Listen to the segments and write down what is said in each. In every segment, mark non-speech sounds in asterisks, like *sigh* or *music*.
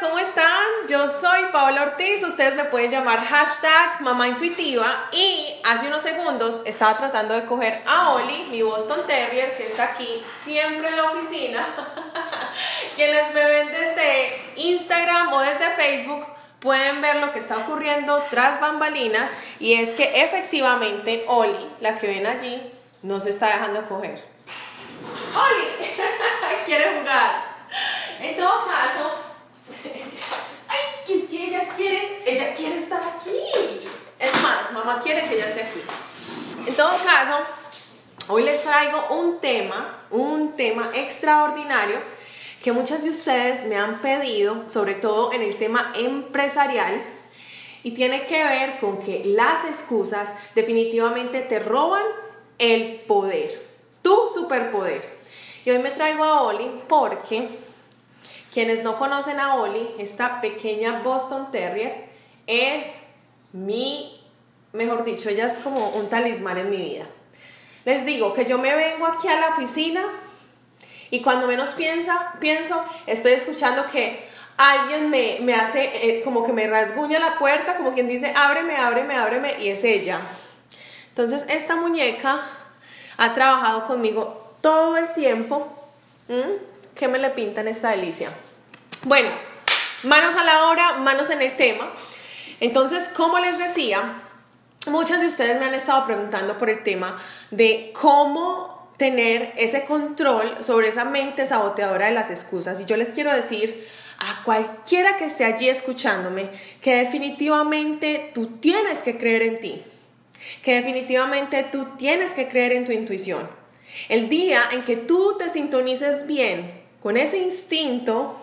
¿cómo están? Yo soy Paola Ortiz, ustedes me pueden llamar hashtag mamá intuitiva y hace unos segundos estaba tratando de coger a Oli, mi Boston Terrier, que está aquí siempre en la oficina. *laughs* Quienes me ven desde Instagram o desde Facebook pueden ver lo que está ocurriendo tras bambalinas y es que efectivamente Oli, la que ven allí, no se está dejando coger. Oli, *laughs* quiere jugar. En todo caso, ay, es que ella quiere, ella quiere estar aquí. Es quiere que ella esté aquí. En todo caso, hoy les traigo un tema, un tema extraordinario que muchas de ustedes me han pedido, sobre todo en el tema empresarial, y tiene que ver con que las excusas definitivamente te roban el poder, tu superpoder. Y hoy me traigo a Oli porque quienes no conocen a Oli, esta pequeña Boston Terrier es mi, mejor dicho, ella es como un talismán en mi vida. Les digo que yo me vengo aquí a la oficina y cuando menos piensa, pienso, estoy escuchando que alguien me, me hace eh, como que me rasguña la puerta, como quien dice, ábreme, ábreme, ábreme, y es ella. Entonces, esta muñeca ha trabajado conmigo todo el tiempo. ¿Qué me le pintan esta delicia? Bueno, manos a la obra, manos en el tema. Entonces, como les decía, muchas de ustedes me han estado preguntando por el tema de cómo tener ese control sobre esa mente saboteadora de las excusas. Y yo les quiero decir a cualquiera que esté allí escuchándome que definitivamente tú tienes que creer en ti, que definitivamente tú tienes que creer en tu intuición el día en que tú te sintonices bien con ese instinto,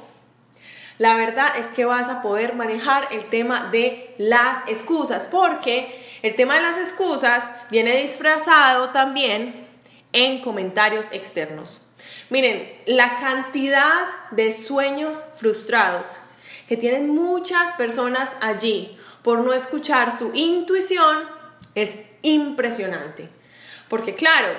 la verdad es que vas a poder manejar el tema de las excusas, porque el tema de las excusas viene disfrazado también en comentarios externos. Miren, la cantidad de sueños frustrados que tienen muchas personas allí por no escuchar su intuición es impresionante. Porque claro,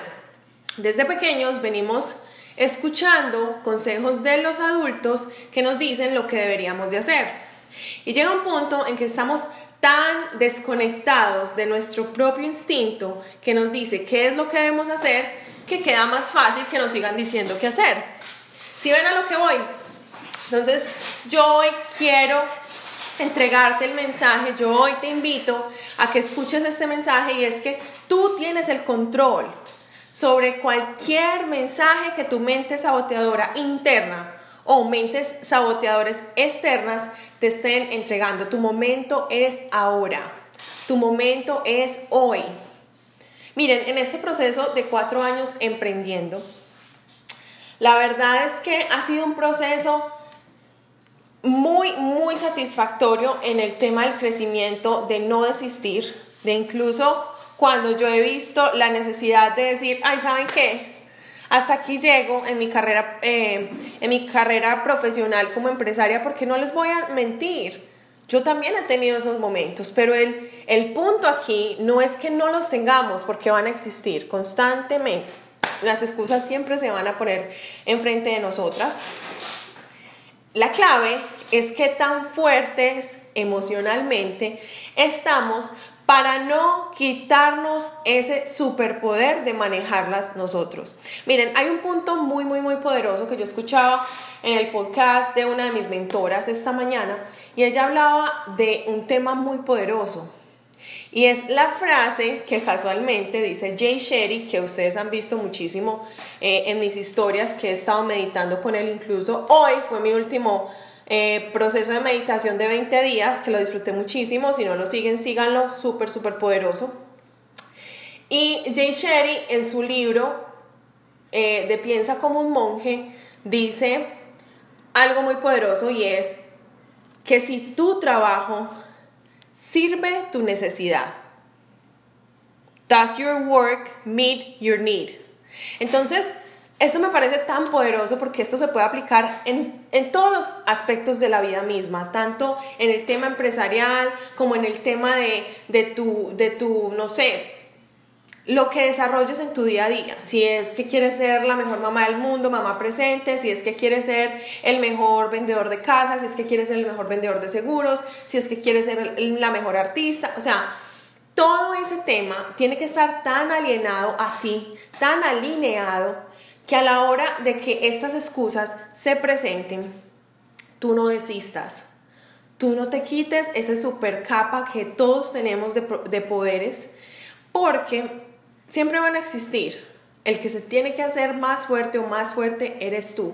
desde pequeños venimos escuchando consejos de los adultos que nos dicen lo que deberíamos de hacer. Y llega un punto en que estamos tan desconectados de nuestro propio instinto que nos dice qué es lo que debemos hacer, que queda más fácil que nos sigan diciendo qué hacer. Si ven a lo que voy? Entonces, yo hoy quiero entregarte el mensaje, yo hoy te invito a que escuches este mensaje y es que tú tienes el control sobre cualquier mensaje que tu mente saboteadora interna o mentes saboteadores externas te estén entregando. Tu momento es ahora. Tu momento es hoy. Miren, en este proceso de cuatro años emprendiendo, la verdad es que ha sido un proceso muy, muy satisfactorio en el tema del crecimiento, de no desistir, de incluso cuando yo he visto la necesidad de decir, ay, ¿saben qué? Hasta aquí llego en mi carrera, eh, en mi carrera profesional como empresaria, porque no les voy a mentir. Yo también he tenido esos momentos, pero el, el punto aquí no es que no los tengamos, porque van a existir constantemente. Las excusas siempre se van a poner enfrente de nosotras. La clave es que tan fuertes emocionalmente estamos para no quitarnos ese superpoder de manejarlas nosotros. Miren, hay un punto muy, muy, muy poderoso que yo escuchaba en el podcast de una de mis mentoras esta mañana y ella hablaba de un tema muy poderoso. Y es la frase que casualmente dice Jay Sherry, que ustedes han visto muchísimo eh, en mis historias, que he estado meditando con él incluso. Hoy fue mi último eh, proceso de meditación de 20 días, que lo disfruté muchísimo. Si no lo siguen, síganlo, súper, súper poderoso. Y Jay Sherry en su libro eh, de Piensa como un monje dice algo muy poderoso y es que si tu trabajo sirve tu necesidad, does your work meet your need? Entonces, esto me parece tan poderoso porque esto se puede aplicar en, todos los aspectos de la vida misma, tanto en el tema empresarial como en el tema de, tu, de tu, no sé, lo que desarrolles en tu día a día. Si es que quieres ser la mejor mamá del mundo, mamá presente, si es que quieres ser el mejor vendedor de casas, si es que quieres ser el mejor vendedor de seguros, si es que quieres ser la mejor artista, o sea, todo ese tema tiene que estar tan alienado a ti, tan alineado, que a la hora de que estas excusas se presenten, tú no desistas. Tú no te quites esa super capa que todos tenemos de, de poderes, porque siempre van a existir. El que se tiene que hacer más fuerte o más fuerte eres tú.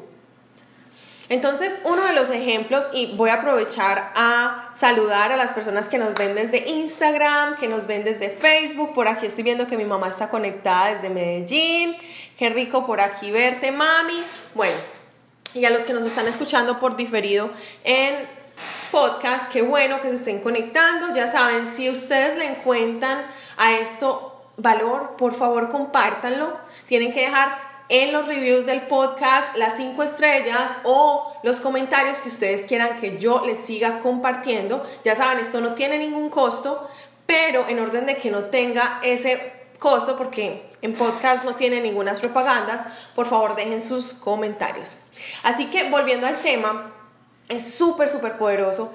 Entonces, uno de los ejemplos, y voy a aprovechar a saludar a las personas que nos ven desde Instagram, que nos ven desde Facebook. Por aquí estoy viendo que mi mamá está conectada desde Medellín. Qué rico por aquí verte, mami. Bueno, y a los que nos están escuchando por diferido en podcast, qué bueno que se estén conectando. Ya saben, si ustedes le encuentran a esto valor, por favor compártanlo. Tienen que dejar en los reviews del podcast las cinco estrellas o los comentarios que ustedes quieran que yo les siga compartiendo. Ya saben, esto no tiene ningún costo, pero en orden de que no tenga ese costo, porque en podcast no tiene ninguna propagandas, por favor dejen sus comentarios. Así que volviendo al tema, es súper, súper poderoso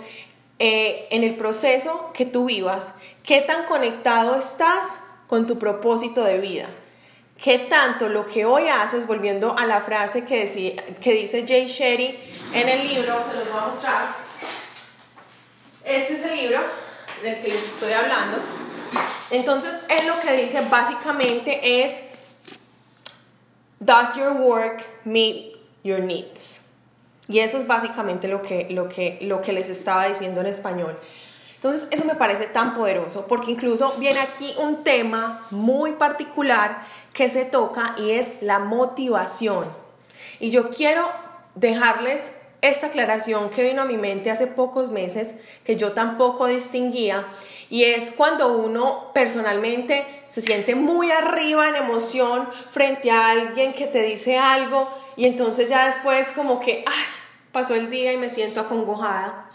eh, en el proceso que tú vivas, qué tan conectado estás con tu propósito de vida. ¿Qué tanto lo que hoy haces, volviendo a la frase que, que dice Jay Sherry en el libro, se los voy a mostrar. Este es el libro del que les estoy hablando. Entonces, él lo que dice básicamente es, Does your work meet your needs? Y eso es básicamente lo que, lo que, lo que les estaba diciendo en español. Entonces, eso me parece tan poderoso porque incluso viene aquí un tema muy particular que se toca y es la motivación. Y yo quiero dejarles esta aclaración que vino a mi mente hace pocos meses, que yo tampoco distinguía, y es cuando uno personalmente se siente muy arriba en emoción frente a alguien que te dice algo y entonces ya después como que, ay, pasó el día y me siento acongojada.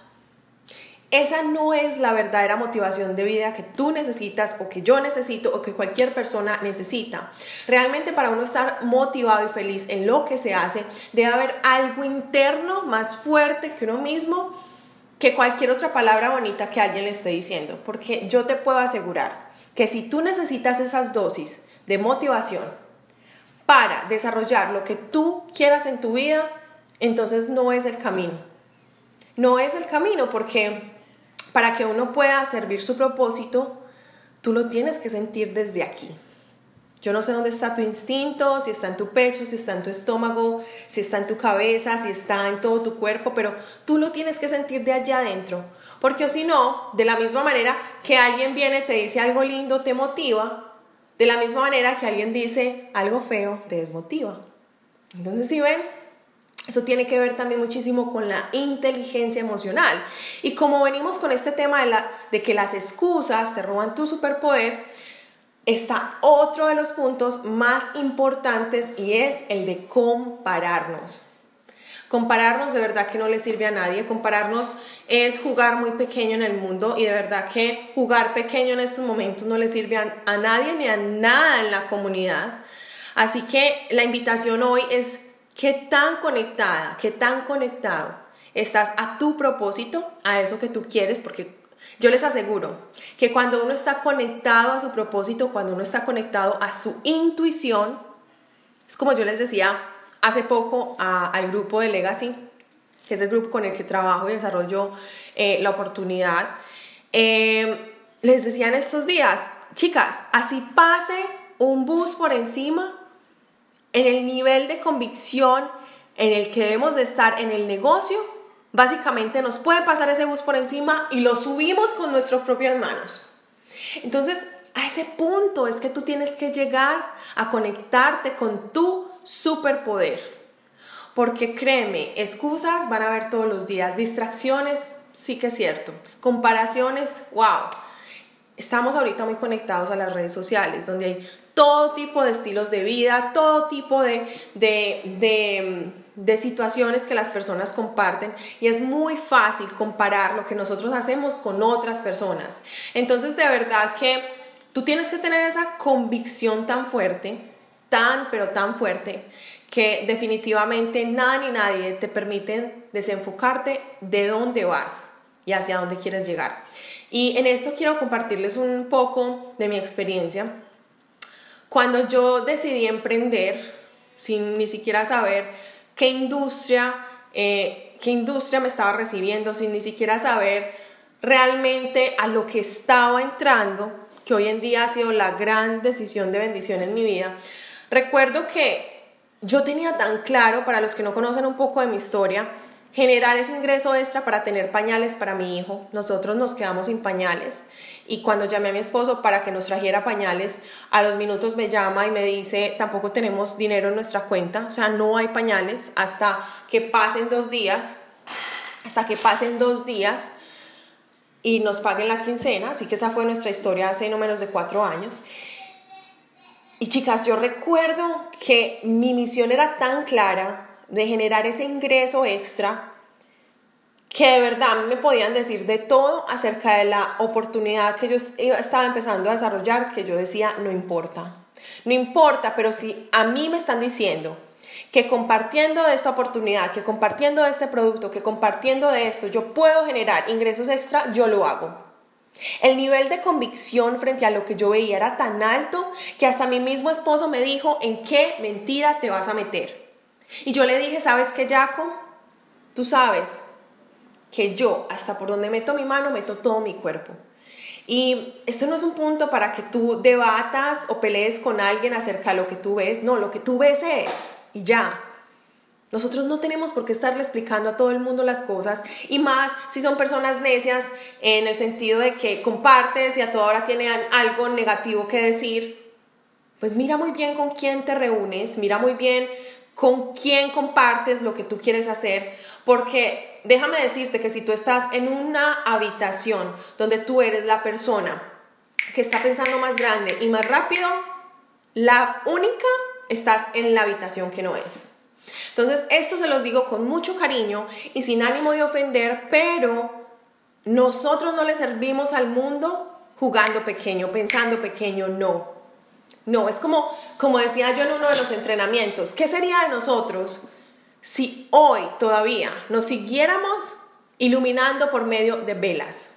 Esa no es la verdadera motivación de vida que tú necesitas o que yo necesito o que cualquier persona necesita. Realmente para uno estar motivado y feliz en lo que se hace, debe haber algo interno más fuerte que uno mismo que cualquier otra palabra bonita que alguien le esté diciendo. Porque yo te puedo asegurar que si tú necesitas esas dosis de motivación para desarrollar lo que tú quieras en tu vida, entonces no es el camino. No es el camino porque para que uno pueda servir su propósito, tú lo tienes que sentir desde aquí. Yo no sé dónde está tu instinto, si está en tu pecho, si está en tu estómago, si está en tu cabeza, si está en todo tu cuerpo, pero tú lo tienes que sentir de allá adentro. Porque si no, de la misma manera que alguien viene, te dice algo lindo, te motiva, de la misma manera que alguien dice algo feo, te desmotiva. Entonces, si ven, eso tiene que ver también muchísimo con la inteligencia emocional. Y como venimos con este tema de, la, de que las excusas te roban tu superpoder, está otro de los puntos más importantes y es el de compararnos. Compararnos de verdad que no le sirve a nadie. Compararnos es jugar muy pequeño en el mundo y de verdad que jugar pequeño en estos momentos no le sirve a, a nadie ni a nada en la comunidad. Así que la invitación hoy es ¿Qué tan conectada, qué tan conectado estás a tu propósito, a eso que tú quieres? Porque yo les aseguro que cuando uno está conectado a su propósito, cuando uno está conectado a su intuición, es como yo les decía hace poco al grupo de Legacy, que es el grupo con el que trabajo y desarrollo eh, la oportunidad, eh, les decía en estos días, chicas, así pase un bus por encima, en el nivel de convicción en el que debemos de estar en el negocio, básicamente nos puede pasar ese bus por encima y lo subimos con nuestras propias manos. Entonces, a ese punto es que tú tienes que llegar a conectarte con tu superpoder. Porque créeme, excusas van a haber todos los días, distracciones, sí que es cierto, comparaciones, wow. Estamos ahorita muy conectados a las redes sociales, donde hay todo tipo de estilos de vida, todo tipo de, de, situaciones que las personas comparten y es muy fácil comparar lo que nosotros hacemos con otras personas. Entonces, de verdad que Tú tienes que tener esa convicción tan fuerte, tan, pero tan fuerte, que definitivamente nada ni nadie te permite desenfocarte de dónde vas y hacia dónde quieres llegar. Y en esto quiero compartirles un poco de mi experiencia. Cuando yo decidí emprender, sin ni siquiera saber qué industria, eh, qué industria me estaba recibiendo, sin ni siquiera saber realmente a lo que estaba entrando, que hoy en día ha sido la gran decisión de bendición en mi vida, recuerdo que yo tenía tan claro, para los que no conocen un poco de mi historia, generar ese ingreso extra para tener pañales para mi hijo. Nosotros nos quedamos sin pañales y cuando llamé a mi esposo para que nos trajera pañales, a los minutos me llama y me dice, tampoco tenemos dinero en nuestra cuenta, o sea, no hay pañales hasta que pasen dos días, hasta que pasen dos días y nos paguen la quincena, así que esa fue nuestra historia hace no menos de cuatro años. Y chicas, yo recuerdo que mi misión era tan clara de generar ese ingreso extra que de verdad me podían decir de todo acerca de la oportunidad que yo estaba empezando a desarrollar, que yo decía, no importa, no importa, pero si a mí me están diciendo que compartiendo de esta oportunidad, que compartiendo de este producto, que compartiendo de esto, yo puedo generar ingresos extra, yo lo hago. El nivel de convicción frente a lo que yo veía era tan alto que hasta mi mismo esposo me dijo, ¿en qué mentira te vas a meter? Y yo le dije, ¿sabes qué, Jaco? Tú sabes que yo, hasta por donde meto mi mano, meto todo mi cuerpo. Y esto no es un punto para que tú debatas o pelees con alguien acerca de lo que tú ves. No, lo que tú ves es, y ya. Nosotros no tenemos por qué estarle explicando a todo el mundo las cosas y más si son personas necias en el sentido de que compartes y a toda hora tienen algo negativo que decir. Pues mira muy bien con quién te reúnes, mira muy bien con quién compartes lo que tú quieres hacer, porque déjame decirte que si tú estás en una habitación donde tú eres la persona que está pensando más grande y más rápido, la única estás en la habitación que no es. Entonces, esto se los digo con mucho cariño y sin ánimo de ofender, pero nosotros no le servimos al mundo jugando pequeño, pensando pequeño, no. No, es como, como decía yo en uno de los entrenamientos, ¿qué sería de nosotros si hoy todavía nos siguiéramos iluminando por medio de velas?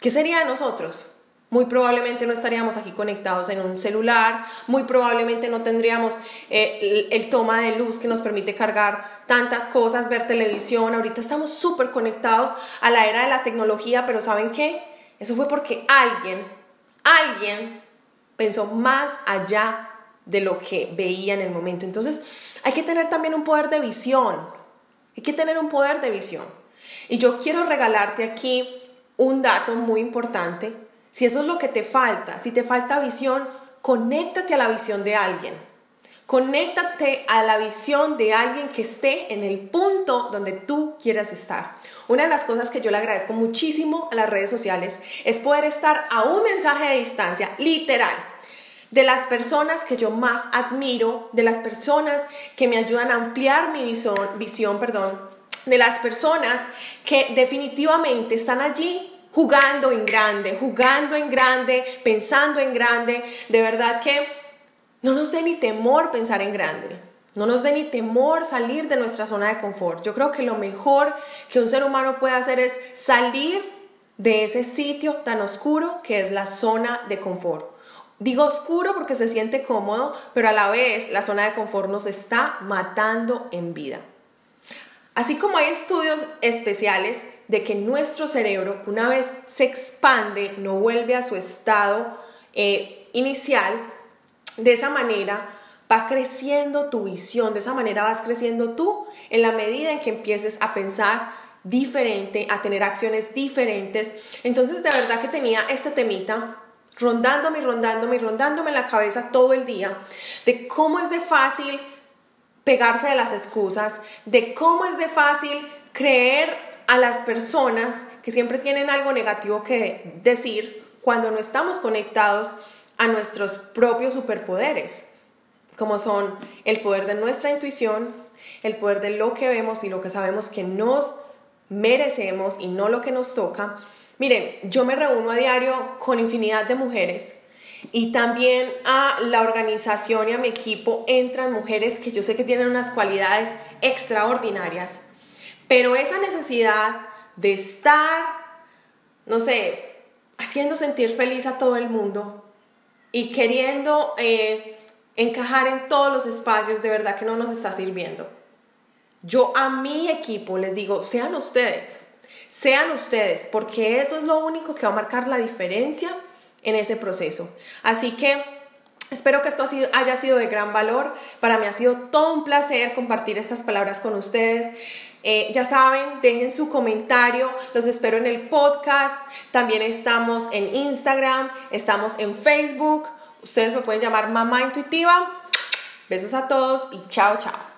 ¿Qué sería de nosotros? Muy probablemente no estaríamos aquí conectados en un celular, muy probablemente no tendríamos eh, el, el, toma de luz que nos permite cargar tantas cosas, ver televisión. Ahorita estamos súper conectados a la era de la tecnología, pero ¿saben qué? Eso fue porque alguien, alguien pensó más allá de lo que veía en el momento. Entonces, hay que tener también un poder de visión. Hay que tener un poder de visión. Y yo quiero regalarte aquí un dato muy importante. Si eso es lo que te falta, si te falta visión, conéctate a la visión de alguien. Conéctate a la visión de alguien que esté en el punto donde tú quieras estar. Una de las cosas que yo le agradezco muchísimo a las redes sociales es poder estar a un mensaje de distancia, literal, de las personas que yo más admiro, de las personas que me ayudan a ampliar mi visión, visión perdón, de las personas que definitivamente están allí jugando en grande, jugando en grande, pensando en grande. De verdad que no nos dé ni temor pensar en grande. No nos dé ni temor salir de nuestra zona de confort. Yo creo que lo mejor que un ser humano puede hacer es salir de ese sitio tan oscuro que es la zona de confort. Digo oscuro porque se siente cómodo, pero a la vez la zona de confort nos está matando en vida. Así como hay estudios especiales de que nuestro cerebro, una vez se expande, no vuelve a su estado eh, inicial, de esa manera va creciendo tu visión, de esa manera vas creciendo tú en la medida en que empieces a pensar diferente, a tener acciones diferentes. Entonces de verdad que tenía este temita rondándome y rondándome y rondándome en la cabeza todo el día de cómo es de fácil pegarse de las excusas, de cómo es de fácil creer a las personas que siempre tienen algo negativo que decir cuando no estamos conectados a nuestros propios superpoderes, como son el poder de nuestra intuición, el poder de lo que vemos y lo que sabemos que nos merecemos y no lo que nos toca. Miren, yo me reúno a diario con infinidad de mujeres y también a la organización y a mi equipo entran mujeres que yo sé que tienen unas cualidades extraordinarias, pero esa necesidad de estar, no sé, haciendo sentir feliz a todo el mundo y queriendo eh, encajar en todos los espacios, de verdad que no nos está sirviendo. Yo a mi equipo les digo, sean ustedes, sean ustedes, porque eso es lo único que va a marcar la diferencia en ese proceso. Así que espero que esto haya sido de gran valor. Para mí ha sido todo un placer compartir estas palabras con ustedes. Eh, ya saben, dejen su comentario, los espero en el podcast. También estamos en Instagram, estamos en Facebook. Ustedes me pueden llamar Mamá Intuitiva. Besos a todos y chao, chao.